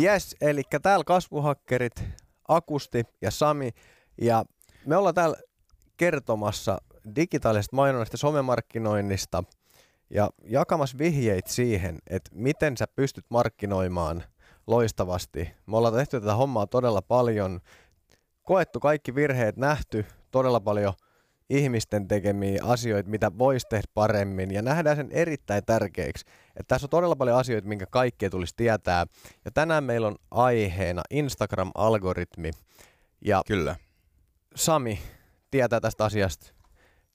Yes, eli täällä kasvuhakkerit, Akusti ja Sami. Ja me ollaan täällä kertomassa digitaalisesta mainonnasta, somemarkkinoinnista ja jakamassa vihjeitä siihen, että miten sä pystyt markkinoimaan loistavasti. Me ollaan tehty tätä hommaa todella paljon, koettu kaikki virheet, nähty todella paljon ihmisten tekemiä asioita, mitä voisi tehdä paremmin, ja nähdään sen erittäin tärkeäksi. Että tässä on todella paljon asioita, minkä kaikkea tulisi tietää. Ja tänään meillä on aiheena Instagram-algoritmi. Ja Kyllä. Sami tietää tästä asiasta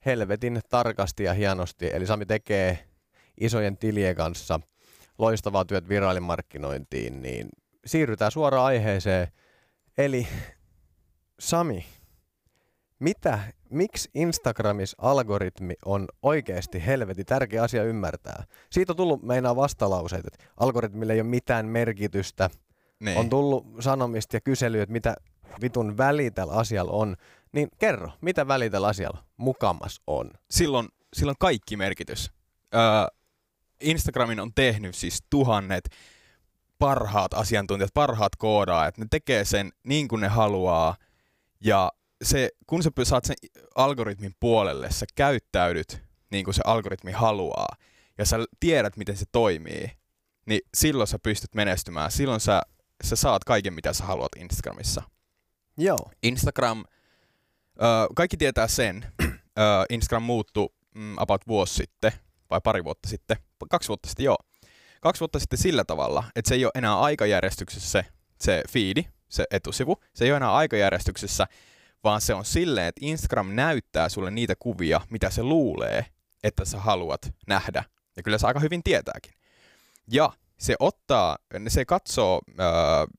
helvetin tarkasti ja hienosti. Eli Sami tekee isojen tilien kanssa loistavaa työt viraalimarkkinointiin, niin siirrytään suoraan aiheeseen. Eli Sami, mitä, miksi Instagramis algoritmi on oikeasti helvetin tärkeä asia ymmärtää? Siitä on tullut meinaa vastalauseet, että algoritmille ei ole mitään merkitystä. Niin. On tullut sanomista ja kyselyä, että mitä vitun väli tällä asialla on. Niin kerro, mitä väli tällä asialla mukamas on? silloin, silloin kaikki merkitys. Öö, Instagramin on tehnyt siis tuhannet parhaat asiantuntijat, parhaat koodaajat. Ne tekee sen niin kuin ne haluaa. Ja se, kun sä saat sen algoritmin puolelle, sä käyttäydyt niin kuin se algoritmi haluaa. Ja sä tiedät, miten se toimii. Niin silloin sä pystyt menestymään. Silloin sä, sä saat kaiken, mitä sä haluat Instagramissa. Joo. Instagram, ö, kaikki tietää sen, ö, Instagram muuttui mm, about vuosi sitten, vai pari vuotta sitten, kaksi vuotta sitten joo. Kaksi vuotta sitten sillä tavalla, että se ei ole enää aikajärjestyksessä se, se feedi, se etusivu, se ei ole enää aikajärjestyksessä, vaan se on silleen, että Instagram näyttää sulle niitä kuvia, mitä se luulee, että sä haluat nähdä. Ja kyllä se aika hyvin tietääkin. Ja se ottaa, se katsoo öö,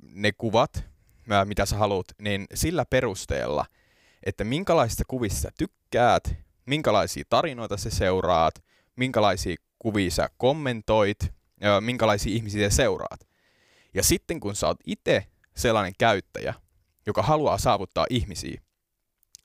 ne kuvat, öö, mitä sä haluat, niin sillä perusteella, että minkälaisista kuvista tykkäät, minkälaisia tarinoita sä seuraat, minkälaisia kuvia sä kommentoit, öö, minkälaisia ihmisiä sä seuraat. Ja sitten kun sä oot itse sellainen käyttäjä, joka haluaa saavuttaa ihmisiä,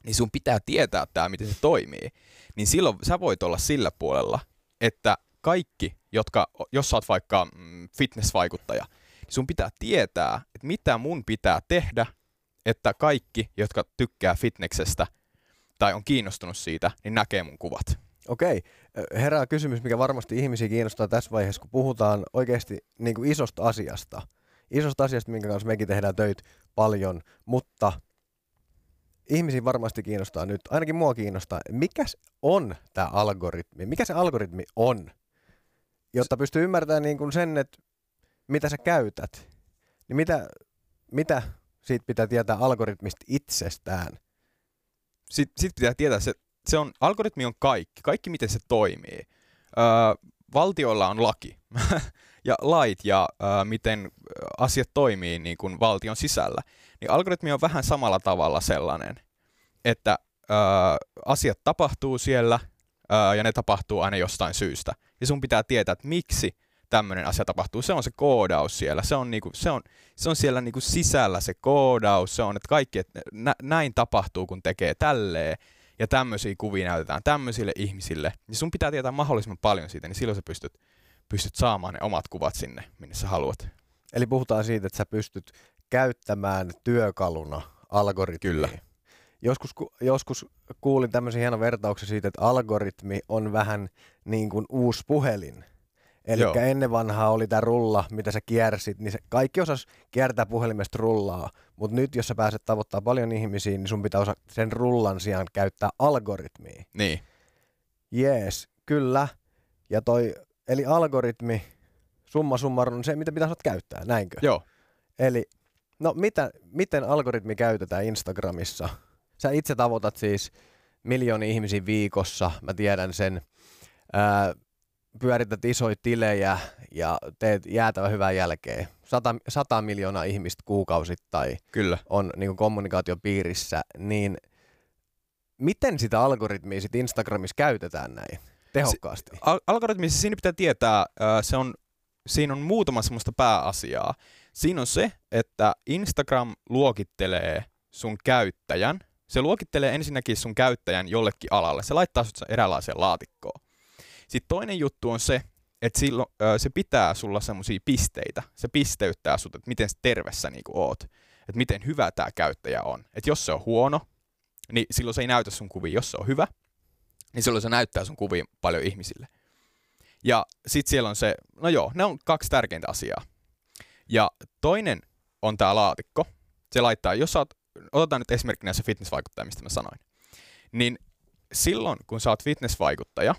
niin sun pitää tietää tämä, miten se toimii. Niin silloin sä voit olla sillä puolella, että kaikki, jotka, jos sä oot vaikka mm, fitnessvaikuttaja, niin sun pitää tietää, että mitä mun pitää tehdä, että kaikki, jotka tykkää fitneksestä tai on kiinnostunut siitä, niin näkee mun kuvat. Okei. Herää kysymys, mikä varmasti ihmisiä kiinnostaa tässä vaiheessa, kun puhutaan oikeasti niin kuin isosta asiasta. Isosta asiasta, minkä kanssa mekin tehdään töitä paljon, mutta ihmisiä varmasti kiinnostaa nyt, ainakin mua kiinnostaa, mikä on tämä algoritmi? Mikä se algoritmi on? Jotta pystyy ymmärtämään niin kuin sen, että mitä sä käytät, niin mitä, mitä siitä pitää tietää algoritmista itsestään? Sitten sit pitää tietää, se, se on, algoritmi on kaikki, kaikki miten se toimii. Öö, valtioilla on laki ja lait ja öö, miten asiat toimii niin kuin valtion sisällä. Niin algoritmi on vähän samalla tavalla sellainen, että öö, asiat tapahtuu siellä öö, ja ne tapahtuu aina jostain syystä. Ja sun pitää tietää, että miksi tämmöinen asia tapahtuu. Se on se koodaus siellä. Se on, niinku, se on, se on siellä niinku sisällä se koodaus. Se on, että kaikki, että nä, näin tapahtuu, kun tekee tälleen. Ja tämmöisiä kuvia näytetään tämmöisille ihmisille. Niin sun pitää tietää mahdollisimman paljon siitä, niin silloin sä pystyt, pystyt saamaan ne omat kuvat sinne, minne sä haluat. Eli puhutaan siitä, että sä pystyt käyttämään työkaluna algoritmia. Kyllä. Joskus, ku- joskus kuulin tämmöisen hienon vertauksen siitä, että algoritmi on vähän niin kuin uusi puhelin. Eli ennen vanhaa oli tämä rulla, mitä sä kiersit, niin se kaikki osas kiertää puhelimesta rullaa. Mutta nyt, jos sä pääset tavoittaa paljon ihmisiä, niin sun pitää osa sen rullan sijaan käyttää algoritmia. Niin. Jees, kyllä. Ja toi, eli algoritmi, summa summarum, on se, mitä pitäisi käyttää, näinkö? Joo. Eli, no mitä, miten algoritmi käytetään Instagramissa? Sä itse tavoitat siis miljoonia ihmisiä viikossa, mä tiedän sen. Ää, pyörität isoja tilejä ja teet jäätävän hyvää jälkeä. Sata, sata miljoonaa ihmistä kuukausittain Kyllä. on niin kommunikaation piirissä, niin miten sitä algoritmia sit Instagramissa käytetään näin tehokkaasti? Al- algoritmissa siinä pitää tietää, ää, se on, siinä on muutama semmoista pääasiaa. Siinä on se, että Instagram luokittelee sun käyttäjän. Se luokittelee ensinnäkin sun käyttäjän jollekin alalle. Se laittaa sut eräänlaiseen laatikkoon. Sitten toinen juttu on se, että silloin, se pitää sulla semmoisia pisteitä. Se pisteyttää sut, että miten terve sä niinku oot. Että miten hyvä tämä käyttäjä on. Että jos se on huono, niin silloin se ei näytä sun kuvia. Jos se on hyvä, niin silloin se näyttää sun kuvia paljon ihmisille. Ja sitten siellä on se, no joo, ne on kaksi tärkeintä asiaa. Ja toinen on tämä laatikko. Se laittaa, jos sä oot, otetaan nyt esimerkkinä se fitnessvaikuttaja, mistä mä sanoin. Niin silloin, kun sä oot fitnessvaikuttaja,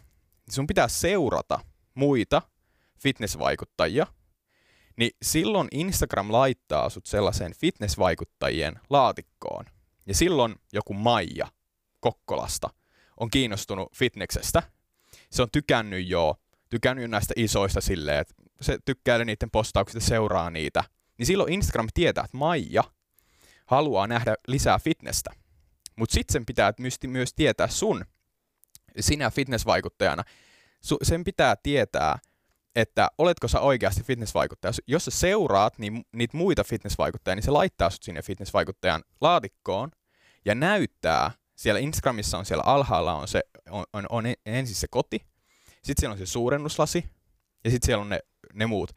niin sun pitää seurata muita fitnessvaikuttajia, niin silloin Instagram laittaa sut sellaiseen fitnessvaikuttajien laatikkoon. Ja silloin joku Maija Kokkolasta on kiinnostunut fitneksestä. Se on tykännyt jo, tykännyt näistä isoista silleen, että se tykkää niiden postauksista, seuraa niitä. Niin silloin Instagram tietää, että Maija haluaa nähdä lisää fitnessä. Mutta sitten sen pitää myös tietää sun, sinä fitnessvaikuttajana, sen pitää tietää, että oletko sä oikeasti fitnessvaikuttaja. Jos sä seuraat niin, niitä muita fitnessvaikuttajia, niin se laittaa sut sinne fitnessvaikuttajan laatikkoon ja näyttää, siellä Instagramissa on siellä alhaalla on, se, on, on, on ensin se koti, sitten siellä on se suurennuslasi ja sitten siellä on ne, ne muut.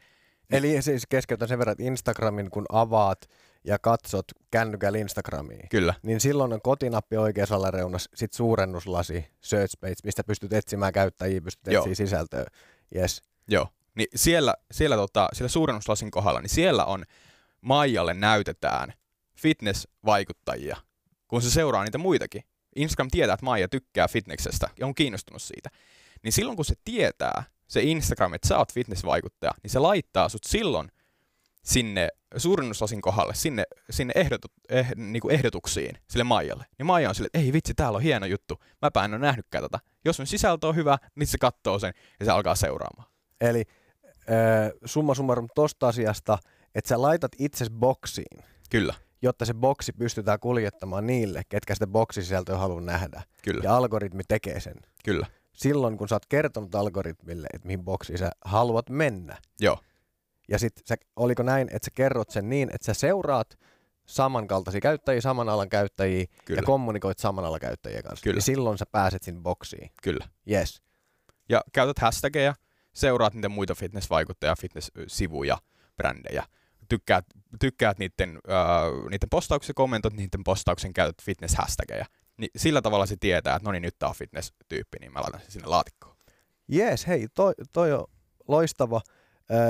Eli siis keskeytän sen verran, että Instagramin kun avaat ja katsot kännykällä Instagramiin, Kyllä. niin silloin on kotinappi oikeassa alareunassa, sitten suurennuslasi, search page, mistä pystyt etsimään käyttäjiä, pystyt etsimään sisältöä. Yes. Joo, niin siellä, siellä, tota, siellä suurennuslasin kohdalla, niin siellä on Maijalle näytetään fitness-vaikuttajia, kun se seuraa niitä muitakin. Instagram tietää, että Maija tykkää fitneksestä ja on kiinnostunut siitä. Niin silloin kun se tietää, se Instagram, että sä oot fitness-vaikuttaja, niin se laittaa sut silloin sinne suurennuslasin kohdalle, sinne, sinne ehdotu, eh, niin kuin ehdotuksiin sille Maijalle. Niin Maija on sille, että ei vitsi, täällä on hieno juttu, mäpä en ole nähnytkään tätä. Jos on sisältö on hyvä, niin se katsoo sen ja se alkaa seuraamaan. Eli äh, summa summarum tosta asiasta, että sä laitat itses boksiin. Kyllä. Jotta se boksi pystytään kuljettamaan niille, ketkä sitä boksisisältöä haluaa nähdä. Kyllä. Ja algoritmi tekee sen. Kyllä. Silloin, kun sä oot kertonut algoritmille, että mihin boksiin sä haluat mennä. Joo. Ja sitten oliko näin, että sä kerrot sen niin, että sä seuraat samankaltaisia käyttäjiä, saman alan käyttäjiä Kyllä. ja kommunikoit saman alan käyttäjien kanssa. Kyllä. Ja silloin sä pääset sinne boksiin. Kyllä. Yes. Ja käytät hashtageja, seuraat niitä muita fitness-vaikuttajia, fitness-sivuja, brändejä. Tykkäät, tykkäät niiden, äh, niiden postauksia, kommentoit niiden postauksen, käytät fitness-hashtageja. Niin sillä tavalla se tietää, että no niin, nyt tää on fitness-tyyppi, niin mä laitan sen sinne laatikkoon. Jees, hei, toi, toi on loistava.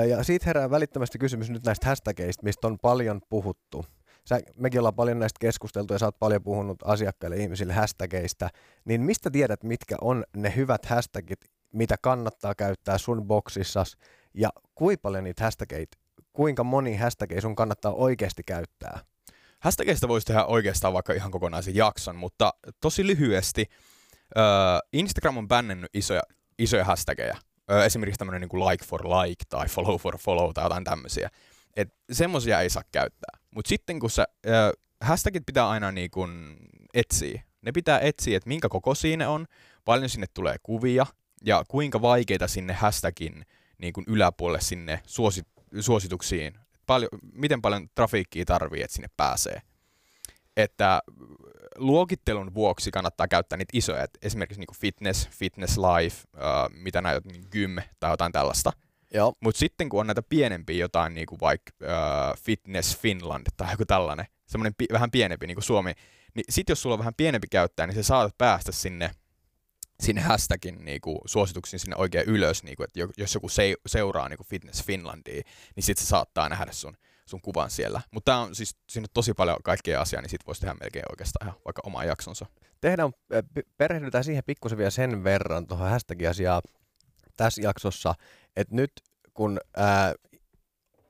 Ja siitä herää välittömästi kysymys nyt näistä hashtageista, mistä on paljon puhuttu. Sä, mekin ollaan paljon näistä keskusteltu ja sä oot paljon puhunut asiakkaille ihmisille hashtageista. Niin mistä tiedät, mitkä on ne hyvät hashtagit, mitä kannattaa käyttää sun boksissas ja kuinka paljon niitä hashtageita, kuinka moni hashtageja sun kannattaa oikeasti käyttää? Hashtageista voisi tehdä oikeastaan vaikka ihan kokonaisen jakson, mutta tosi lyhyesti uh, Instagram on bännennyt isoja, isoja hashtageja esimerkiksi tämmöinen niin kuin like for like tai follow for follow tai jotain tämmöisiä. Et semmosia ei saa käyttää. Mutta sitten kun sä, äh, hashtagit pitää aina niin kuin etsiä. Ne pitää etsiä, että minkä koko siinä on, paljon sinne tulee kuvia ja kuinka vaikeita sinne hashtagin niin kuin yläpuolelle sinne suosi, suosituksiin. Paljon, miten paljon trafiikkiä tarvii, että sinne pääsee. Että luokittelun vuoksi kannattaa käyttää niitä isoja, että esimerkiksi niin fitness, fitness life, uh, mitä näitä niin gym tai jotain tällaista. Mutta sitten kun on näitä pienempiä jotain niin kuin vaikka uh, Fitness Finland tai joku tällainen, semmoinen pi- vähän pienempi niin kuin Suomi, niin sitten jos sulla on vähän pienempi käyttäjä, niin sä saatat päästä sinne sinne hashtagin niin kuin, suosituksiin sinne oikein ylös, niin kuin, että jos joku se- seuraa niin kuin Fitness Finlandia, niin sitten se saattaa nähdä sun sun kuvan siellä. Mutta on siis, on tosi paljon kaikkea asiaa, niin sit voisi tehdä melkein oikeastaan ihan vaikka oma jaksonsa. Tehdään, perehdytään siihen pikkusen vielä sen verran tuohon hashtag-asiaan tässä jaksossa, että nyt kun ää,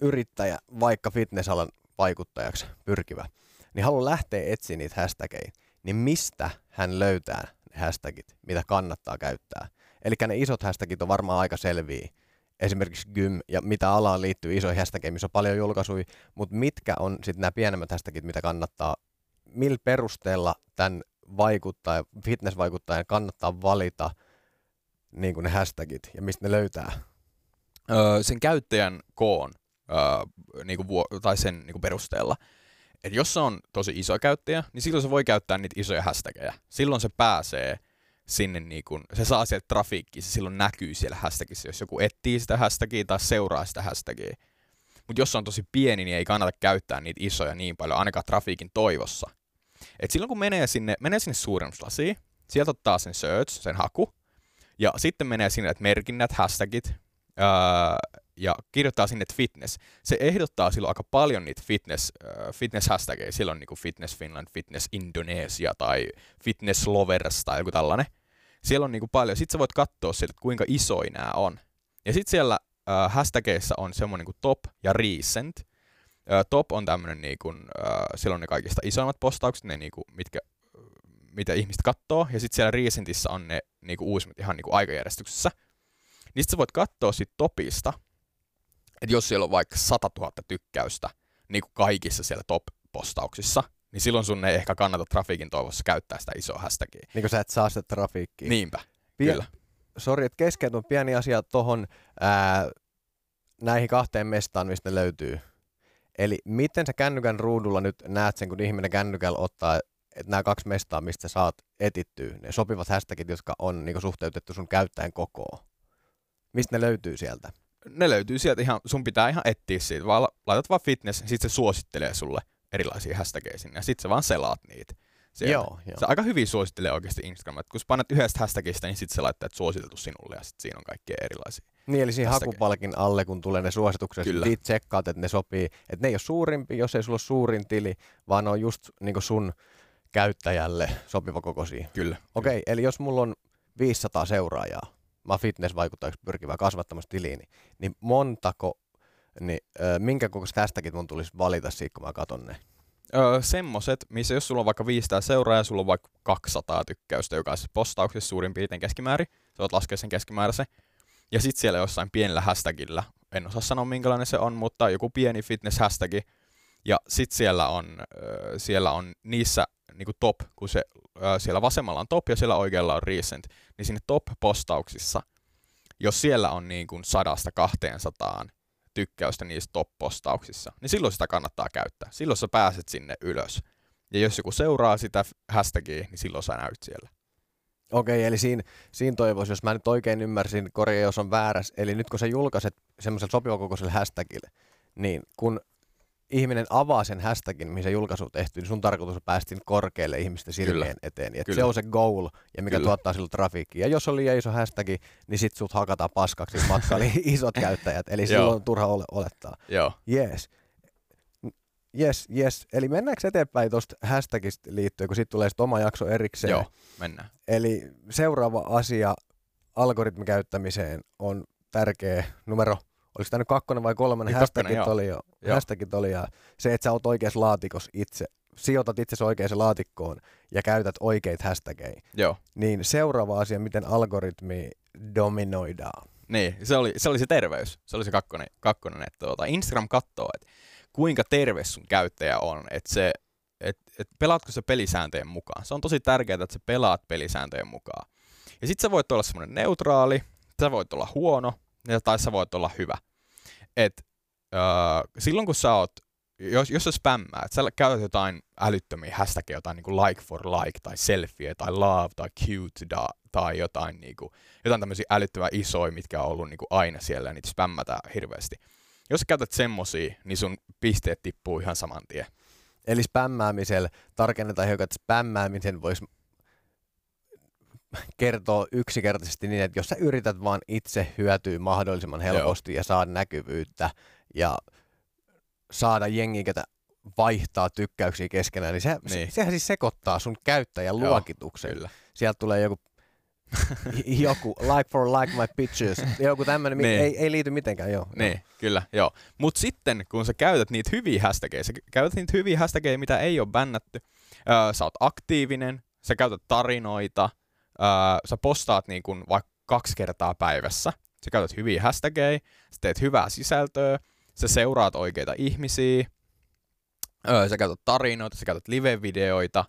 yrittäjä, vaikka fitnessalan vaikuttajaksi pyrkivä, niin haluaa lähteä etsiä niitä hashtageja, niin mistä hän löytää hashtagit, mitä kannattaa käyttää? Eli ne isot hashtagit on varmaan aika selviä, esimerkiksi Gym ja mitä alaan liittyy isoihin hashtagiin, missä on paljon julkaisuja, mutta mitkä on sitten nämä pienemmät hashtagit, mitä kannattaa, millä perusteella tämän vaikuttaja, fitnessvaikuttajan kannattaa valita niin kuin ne hashtagit ja mistä ne löytää? Öö, sen käyttäjän koon öö, niin kuin vuo- tai sen niin kuin perusteella. Et jos se on tosi iso käyttäjä, niin silloin se voi käyttää niitä isoja hashtageja. Silloin se pääsee sinne niin kun, se saa sieltä trafiikkiin, se silloin näkyy siellä hashtagissa, jos joku etsii sitä hashtagia tai seuraa sitä hashtagia. Mutta jos se on tosi pieni, niin ei kannata käyttää niitä isoja niin paljon, ainakaan trafiikin toivossa. Et silloin kun menee sinne, menee sinne suurennuslasiin, sieltä ottaa sen search, sen haku, ja sitten menee sinne, että merkinnät, hashtagit, ää, ja kirjoittaa sinne fitness. Se ehdottaa silloin aika paljon niitä fitness, äh, fitness hashtageja. Silloin niin Fitness Finland, Fitness Indonesia tai Fitness Lovers tai joku tällainen. Siellä on niin kuin paljon. Sitten sä voit katsoa sieltä, kuinka isoja nämä on. Ja sitten siellä äh, hashtageissa on semmoinen kuin top ja recent. Äh, top on tämmöinen, niin kuin, äh, silloin ne kaikista isoimmat postaukset, ne niin kuin, mitkä, mitä ihmiset katsoo. Ja sitten siellä recentissä on ne niin kuin uusimmat ihan niin kuin aikajärjestyksessä. Sitten sä voit katsoa sit topista, että jos siellä on vaikka 100 000 tykkäystä niin kuin kaikissa siellä top-postauksissa, niin silloin sun ei ehkä kannata trafiikin toivossa käyttää sitä isoa hashtagia. Niin kuin sä et saa sitä trafiikkiä. Niinpä, Pie- kyllä. Sori, että keskeytyn pieni asia tuohon näihin kahteen mestaan, mistä ne löytyy. Eli miten sä kännykän ruudulla nyt näet sen, kun ihminen kännykällä ottaa, että nämä kaksi mestaa, mistä sä saat etittyä, ne sopivat hashtagit, jotka on niin suhteutettu sun käyttäjän kokoon. Mistä ne löytyy sieltä? Ne löytyy sieltä ihan, sun pitää ihan etsiä siitä, vaan la- laitat vaan fitness, sit se suosittelee sulle erilaisia hashtageja sinne, ja sit sä vaan selaat niitä. Sieltä. Joo, joo. Se aika hyvin suosittelee oikeasti Instagram, että kun sä painat yhdestä hashtagista, niin sit se laittaa, että suositeltu sinulle, ja sit siinä on kaikkea erilaisia. Niin, eli siinä Hashtag. hakupalkin alle, kun tulee ne suositukset, Kyllä. niin tsekkaat, että ne sopii. Että ne ei ole suurimpi, jos ei sulla ole suurin tili, vaan ne on just niin sun käyttäjälle sopiva kokoisia. Kyllä. Okei, eli jos mulla on 500 seuraajaa, mä fitnessvaikuttajaksi pyrkivä kasvattamassa tiliini, niin montako, niin ö, minkä kokoiset hashtagit mun tulisi valita siitä, kun mä katon ne? Öö, semmoset, missä jos sulla on vaikka 500 seuraajaa, sulla on vaikka 200 tykkäystä jokaisessa postauksessa suurin piirtein keskimäärin, sä voit laskea sen keskimääräisen. Ja sitten siellä jossain pienellä hashtagilla, en osaa sanoa minkälainen se on, mutta joku pieni fitness hashtagi. Ja sitten siellä on, siellä on niissä niinku top, kun se, siellä vasemmalla on top ja siellä oikealla on recent, niin sinne top-postauksissa, jos siellä on niin kuin sadasta 200 tykkäystä niissä top-postauksissa, niin silloin sitä kannattaa käyttää. Silloin sä pääset sinne ylös. Ja jos joku seuraa sitä hashtagia, niin silloin sä näyt siellä. Okei, eli siinä, siinä toivoisi, jos mä nyt oikein ymmärsin, korjaa jos on väärässä, eli nyt kun sä julkaiset semmoiselle sopivakokoiselle hashtagille, niin kun ihminen avaa sen hashtagin, mihin se julkaisu tehty, niin sun tarkoitus on päästä sinne korkealle ihmisten silmien Kyllä. eteen. Et Kyllä. se on se goal, ja mikä Kyllä. tuottaa silloin trafiikkia. Ja jos on liian iso hashtag, niin sit sut hakataan paskaksi matkalla eli isot käyttäjät. Eli silloin on turha ole, olettaa. Joo. Yes. Yes, yes. Eli mennäänkö eteenpäin tuosta hashtagista liittyen, kun siitä tulee sitten oma jakso erikseen. Joo, mennään. Eli seuraava asia algoritmikäyttämiseen on tärkeä numero, oliko tämä nyt kakkonen vai kolmannen, Niin, hashtagit joo. oli jo, Joo. hashtagit oli ja se, että sä oot oikeassa laatikossa itse, sijoitat itse oikeaan laatikkoon ja käytät oikeita hashtageja, Joo. niin seuraava asia, miten algoritmi dominoidaan. Niin, se oli, se oli se terveys. Se oli se kakkonen, kakkonen että tuota, Instagram katsoo, että kuinka terve sun käyttäjä on, että se, et, et pelaatko se pelisääntöjen mukaan. Se on tosi tärkeää, että sä pelaat pelisääntöjen mukaan. Ja sit sä voit olla semmoinen neutraali, sä voit olla huono, ja tai sä voit olla hyvä. Et, öö, silloin kun sä oot, jos, jos sä spämmää, että sä käytät jotain älyttömiä hashtagia, jotain niin like for like, tai selfie, tai love, tai cute, da, tai jotain, niin kuin, jotain tämmöisiä älyttömän isoja, mitkä on ollut niin kuin aina siellä, ja niitä spämmätään hirveästi. Jos sä käytät semmosia, niin sun pisteet tippuu ihan saman tien. Eli spämmäämisellä tarkennetaan hiukan, että spämmäämisen voisi kertoa yksinkertaisesti niin, että jos sä yrität vaan itse hyötyä mahdollisimman helposti ja saada näkyvyyttä ja saada jengiä, ketä vaihtaa tykkäyksiä keskenään, niin, se, niin. Niin. sehän siis sekoittaa sun käyttäjän Joo, luokituksen. Kyllä. Sieltä tulee joku, joku like for like my pictures, joku tämmöinen, niin. Ei, ei liity mitenkään, joo. Niin, kyllä, joo. Mutta sitten, kun sä käytät niitä hyviä hashtageja, sä käytät niitä hyviä hashtageja, mitä ei ole bännätty, öö, sä oot aktiivinen, sä käytät tarinoita, öö, sä postaat niin kun vaikka kaksi kertaa päivässä, sä käytät hyviä hashtageja, sä teet hyvää sisältöä, sä seuraat oikeita ihmisiä, öö, sä käytät tarinoita, sä käytät live-videoita,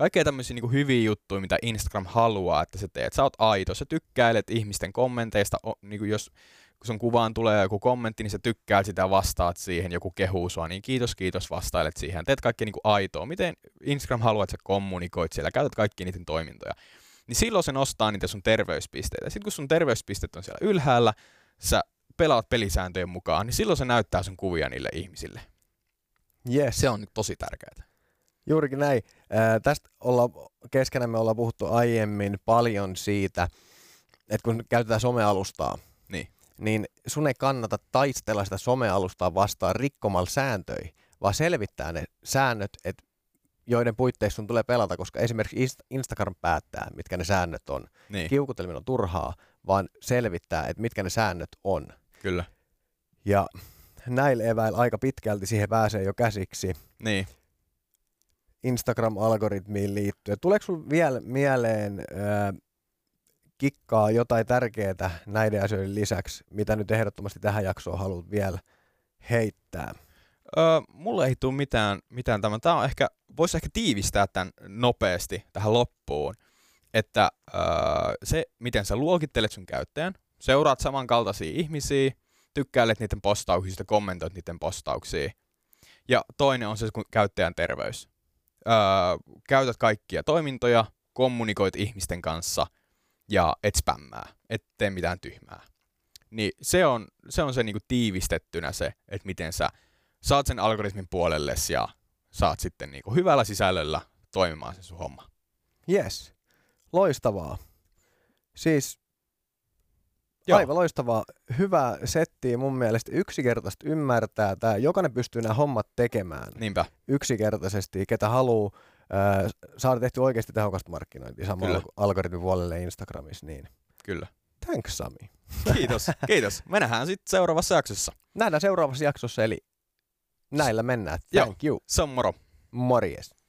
kaikkea tämmöisiä niin hyviä juttuja, mitä Instagram haluaa, että sä teet. Sä oot aito, sä tykkäilet ihmisten kommenteista, o, niin kuin jos kun sun kuvaan tulee joku kommentti, niin sä tykkäät sitä vastaat siihen, joku kehuu sua, niin kiitos, kiitos, vastailet siihen. Teet kaikki niin kuin aitoa. Miten Instagram haluaa, että sä kommunikoit siellä, käytät kaikki niiden toimintoja. Niin silloin se nostaa niitä sun terveyspisteitä. Sitten kun sun terveyspisteet on siellä ylhäällä, sä pelaat pelisääntöjen mukaan, niin silloin se näyttää sun kuvia niille ihmisille. Yes. Se on nyt tosi tärkeää. Juurikin näin. Ää, tästä olla, keskenään me ollaan puhuttu aiemmin paljon siitä, että kun käytetään somealustaa, Niin. niin sun ei kannata taistella sitä somealustaa vastaan rikkomalla sääntöjä, vaan selvittää ne säännöt, että joiden puitteissa sun tulee pelata, koska esimerkiksi Inst- Instagram päättää, mitkä ne säännöt on. Niin, Kiukuteleminen on turhaa, vaan selvittää, että mitkä ne säännöt on. kyllä. Ja näillä eväillä aika pitkälti siihen pääsee jo käsiksi. Niin. Instagram-algoritmiin liittyen. Tuleeko sinulle vielä mieleen ää, kikkaa jotain tärkeää näiden asioiden lisäksi, mitä nyt ehdottomasti tähän jaksoon haluat vielä heittää? Öö, mulle ei tule mitään, mitään tämän. Tämä on ehkä, voisi ehkä tiivistää tämän nopeasti tähän loppuun, että öö, se, miten sä luokittelet sun käyttäjän, seuraat samankaltaisia ihmisiä, tykkäilet niiden postauksista, kommentoit niiden postauksia. Ja toinen on se kun käyttäjän terveys. Öö, käytät kaikkia toimintoja, kommunikoit ihmisten kanssa ja et spämmää, et tee mitään tyhmää. Niin se on se, on se niinku tiivistettynä se, että miten sä saat sen algoritmin puolelles ja saat sitten niinku hyvällä sisällöllä toimimaan se sun homma. Yes, loistavaa. Siis Joo. aivan loistavaa. Hyvä setti mun mielestä yksinkertaisesti ymmärtää tämä. Jokainen pystyy nämä hommat tekemään Niinpä. yksinkertaisesti, ketä haluaa äh, saada tehty oikeasti tehokasta markkinointia samalla Kyllä. algoritmin puolelle Instagramissa. Niin. Kyllä. Thanks Sami. Kiitos. Kiitos. Me nähdään sitten seuraavassa jaksossa. Nähdään seuraavassa jaksossa, eli näillä mennään. Joo. Thank you. Se on moro. Morjes.